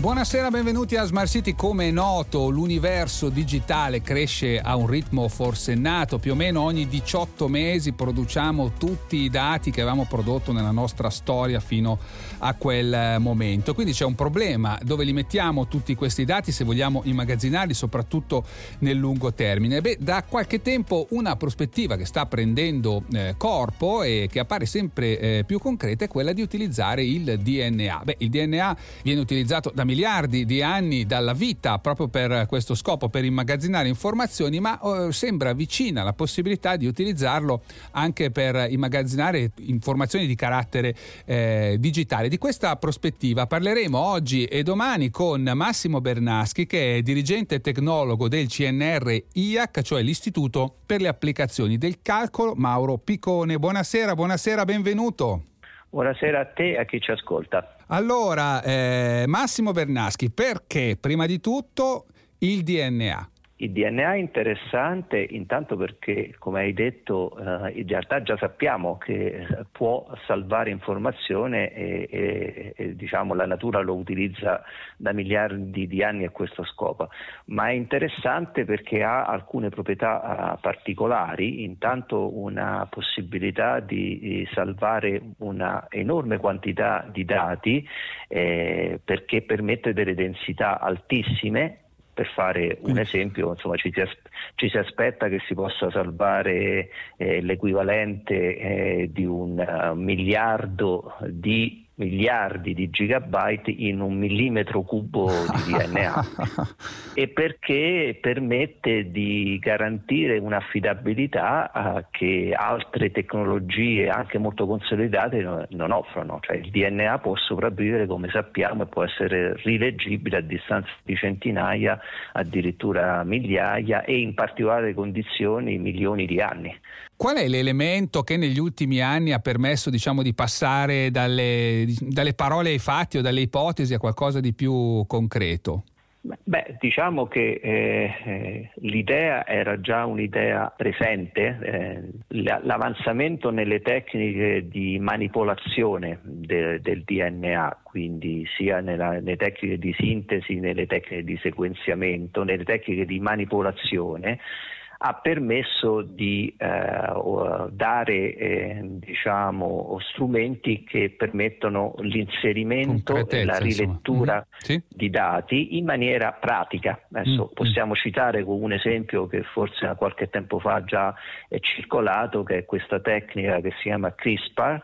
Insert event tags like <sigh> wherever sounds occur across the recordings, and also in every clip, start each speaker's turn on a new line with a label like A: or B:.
A: Buonasera, benvenuti a Smart City. Come è noto, l'universo digitale cresce a un ritmo forsennato, più o meno ogni 18 mesi produciamo tutti i dati che avevamo prodotto nella nostra storia fino a quel momento. Quindi c'è un problema dove li mettiamo tutti questi dati se vogliamo immagazzinarli, soprattutto nel lungo termine. Beh, da qualche tempo una prospettiva che sta prendendo eh, corpo e che appare sempre eh, più concreta è quella di utilizzare il DNA. Beh, il DNA viene utilizzato da miliardi di anni dalla vita proprio per questo scopo, per immagazzinare informazioni, ma eh, sembra vicina la possibilità di utilizzarlo anche per immagazzinare informazioni di carattere eh, digitale. Di questa prospettiva parleremo oggi e domani con Massimo Bernaschi, che è dirigente tecnologo del CNR IAC, cioè l'Istituto per le applicazioni del calcolo. Mauro Piccone, buonasera, buonasera, benvenuto.
B: Buonasera a te e a chi ci ascolta.
A: Allora, eh, Massimo Bernaschi, perché prima di tutto il DNA?
B: Il DNA è interessante intanto perché, come hai detto, eh, in realtà già sappiamo che può salvare informazione e, e, e diciamo, la natura lo utilizza da miliardi di anni a questo scopo, ma è interessante perché ha alcune proprietà uh, particolari, intanto una possibilità di, di salvare una enorme quantità di dati eh, perché permette delle densità altissime per fare un esempio, insomma, ci, si, ci, si aspetta che si possa salvare eh, l'equivalente eh, di un uh, miliardo di miliardi di gigabyte in un millimetro cubo di <laughs> DNA e perché permette di garantire un'affidabilità uh, che altre tecnologie anche molto consolidate no, non offrono, cioè il DNA può sopravvivere come sappiamo e può essere rileggibile a distanza di centinaia, addirittura migliaia e in particolari condizioni milioni di anni.
A: Qual è l'elemento che negli ultimi anni ha permesso diciamo, di passare dalle, dalle parole ai fatti o dalle ipotesi a qualcosa di più concreto?
B: Beh, diciamo che eh, eh, l'idea era già un'idea presente, eh, l'avanzamento nelle tecniche di manipolazione de, del DNA, quindi sia nella, nelle tecniche di sintesi, nelle tecniche di sequenziamento, nelle tecniche di manipolazione, ha permesso di eh, dare eh, diciamo, strumenti che permettono l'inserimento e la rilettura mm-hmm. sì. di dati in maniera pratica. Adesso mm-hmm. possiamo citare come un esempio che forse qualche tempo fa già è circolato, che è questa tecnica che si chiama CRISPR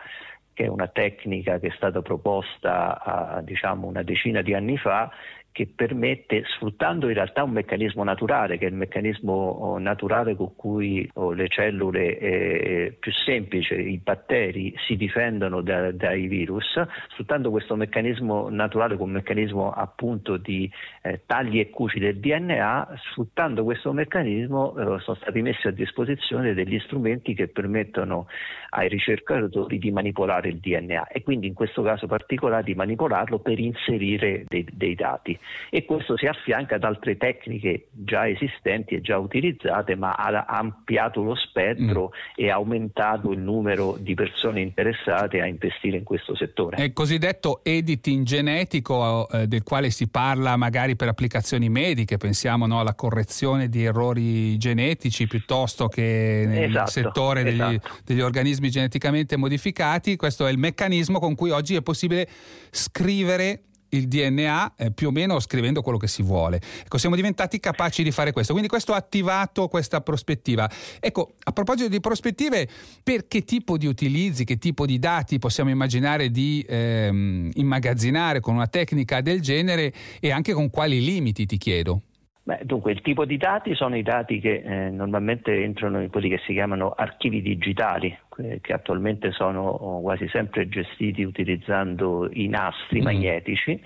B: che è una tecnica che è stata proposta a, diciamo, una decina di anni fa che permette, sfruttando in realtà un meccanismo naturale, che è il meccanismo oh, naturale con cui oh, le cellule eh, più semplici, i batteri, si difendono da, dai virus, sfruttando questo meccanismo naturale come meccanismo appunto di eh, tagli e cuci del DNA, sfruttando questo meccanismo eh, sono stati messi a disposizione degli strumenti che permettono ai ricercatori di manipolare il DNA e quindi in questo caso particolare di manipolarlo per inserire dei, dei dati e questo si affianca ad altre tecniche già esistenti e già utilizzate, ma ha ampliato lo spettro mm. e aumentato il numero di persone interessate a investire in questo settore.
A: È il cosiddetto editing genetico eh, del quale si parla magari per applicazioni mediche, pensiamo no, alla correzione di errori genetici piuttosto che nel esatto, settore degli, esatto. degli organismi geneticamente modificati. Questo è il meccanismo con cui oggi è possibile scrivere il DNA eh, più o meno scrivendo quello che si vuole. Ecco, siamo diventati capaci di fare questo, quindi questo ha attivato questa prospettiva. Ecco, a proposito di prospettive, per che tipo di utilizzi, che tipo di dati possiamo immaginare di ehm, immagazzinare con una tecnica del genere e anche con quali limiti, ti chiedo?
B: Beh, dunque, il tipo di dati sono i dati che eh, normalmente entrano in quelli che si chiamano archivi digitali, eh, che attualmente sono quasi sempre gestiti utilizzando i nastri mm. magnetici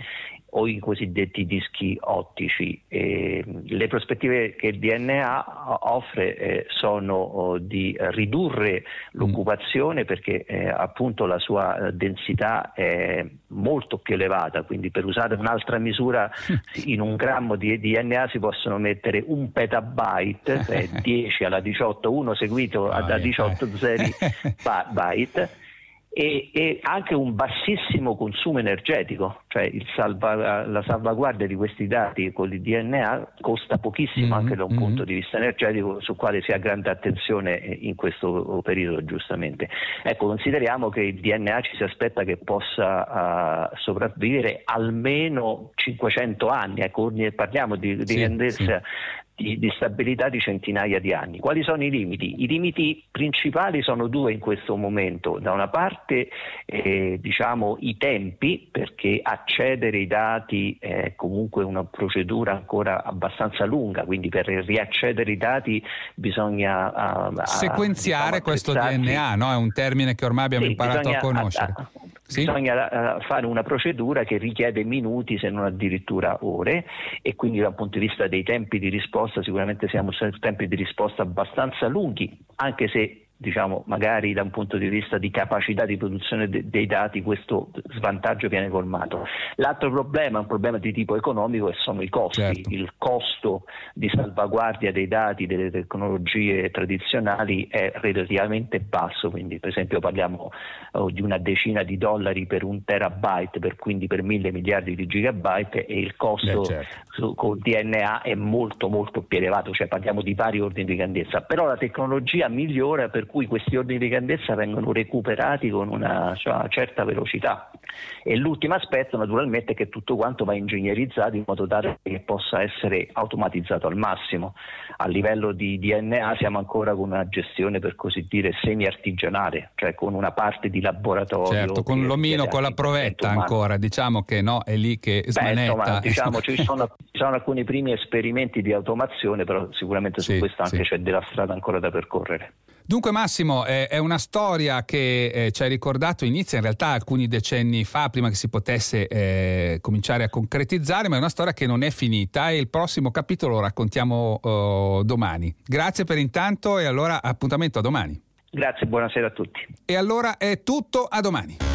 B: o i cosiddetti dischi ottici. E le prospettive che il DNA offre eh, sono oh, di ridurre l'occupazione perché eh, appunto la sua eh, densità è molto più elevata, quindi per usare un'altra misura <laughs> in un grammo di DNA si possono mettere un petabyte, cioè <laughs> 10 alla 18, uno seguito da 18 zeri <laughs> byte e, e, anche un bassissimo consumo energetico, cioè salva, la salvaguardia di questi dati con il DNA costa pochissimo mm-hmm, anche da un mm-hmm. punto di vista energetico sul quale si ha grande attenzione in questo periodo giustamente. Ecco, consideriamo che il DNA ci si aspetta che possa uh, sopravvivere almeno 500 anni, ecco, parliamo di, di sì, grandezza sì di, di, stabilità di centinaia di anni. Quali sono i limiti? I limiti principali sono due in questo momento. Da una parte eh, diciamo, i tempi, perché accedere ai dati è comunque una procedura ancora abbastanza lunga, quindi per riaccedere ai dati bisogna...
A: Uh, Sequenziare diciamo, questo DNA, no? è un termine che ormai abbiamo sì, imparato a conoscere. A,
B: sì? Bisogna uh, fare una procedura che richiede minuti se non addirittura ore e quindi dal punto di vista dei tempi di risposta sicuramente siamo su tempi di risposta abbastanza lunghi, anche se diciamo, magari da un punto di vista di capacità di produzione de- dei dati questo svantaggio viene colmato. L'altro problema è un problema di tipo economico e sono i costi. Certo. Il costo di salvaguardia dei dati delle tecnologie tradizionali è relativamente basso, quindi per esempio parliamo oh, di una decina di dollari per un terabyte, per, quindi per mille miliardi di gigabyte e il costo Beh, certo. su, con DNA è molto molto più elevato, cioè parliamo di vari ordini di grandezza, però la tecnologia migliora per cui questi ordini di grandezza vengono recuperati con una, cioè, una certa velocità. E l'ultimo aspetto naturalmente è che tutto quanto va ingegnerizzato in modo tale che possa essere automatizzato al massimo. A livello di DNA siamo ancora con una gestione per così dire semi-artigianale, cioè con una parte di laboratorio.
A: Certo, con l'omino, con la provetta ancora, diciamo che no, è lì che smanetta. Beh, insomma, <laughs>
B: diciamo, ci, sono, ci sono alcuni primi esperimenti di automazione, però sicuramente su sì, questo anche sì. c'è della strada ancora da percorrere.
A: Dunque Massimo, eh, è una storia che eh, ci hai ricordato, inizia in realtà alcuni decenni fa, prima che si potesse eh, cominciare a concretizzare, ma è una storia che non è finita e il prossimo capitolo lo raccontiamo oh, domani. Grazie per intanto e allora appuntamento a domani.
B: Grazie, buonasera a tutti.
A: E allora è tutto, a domani.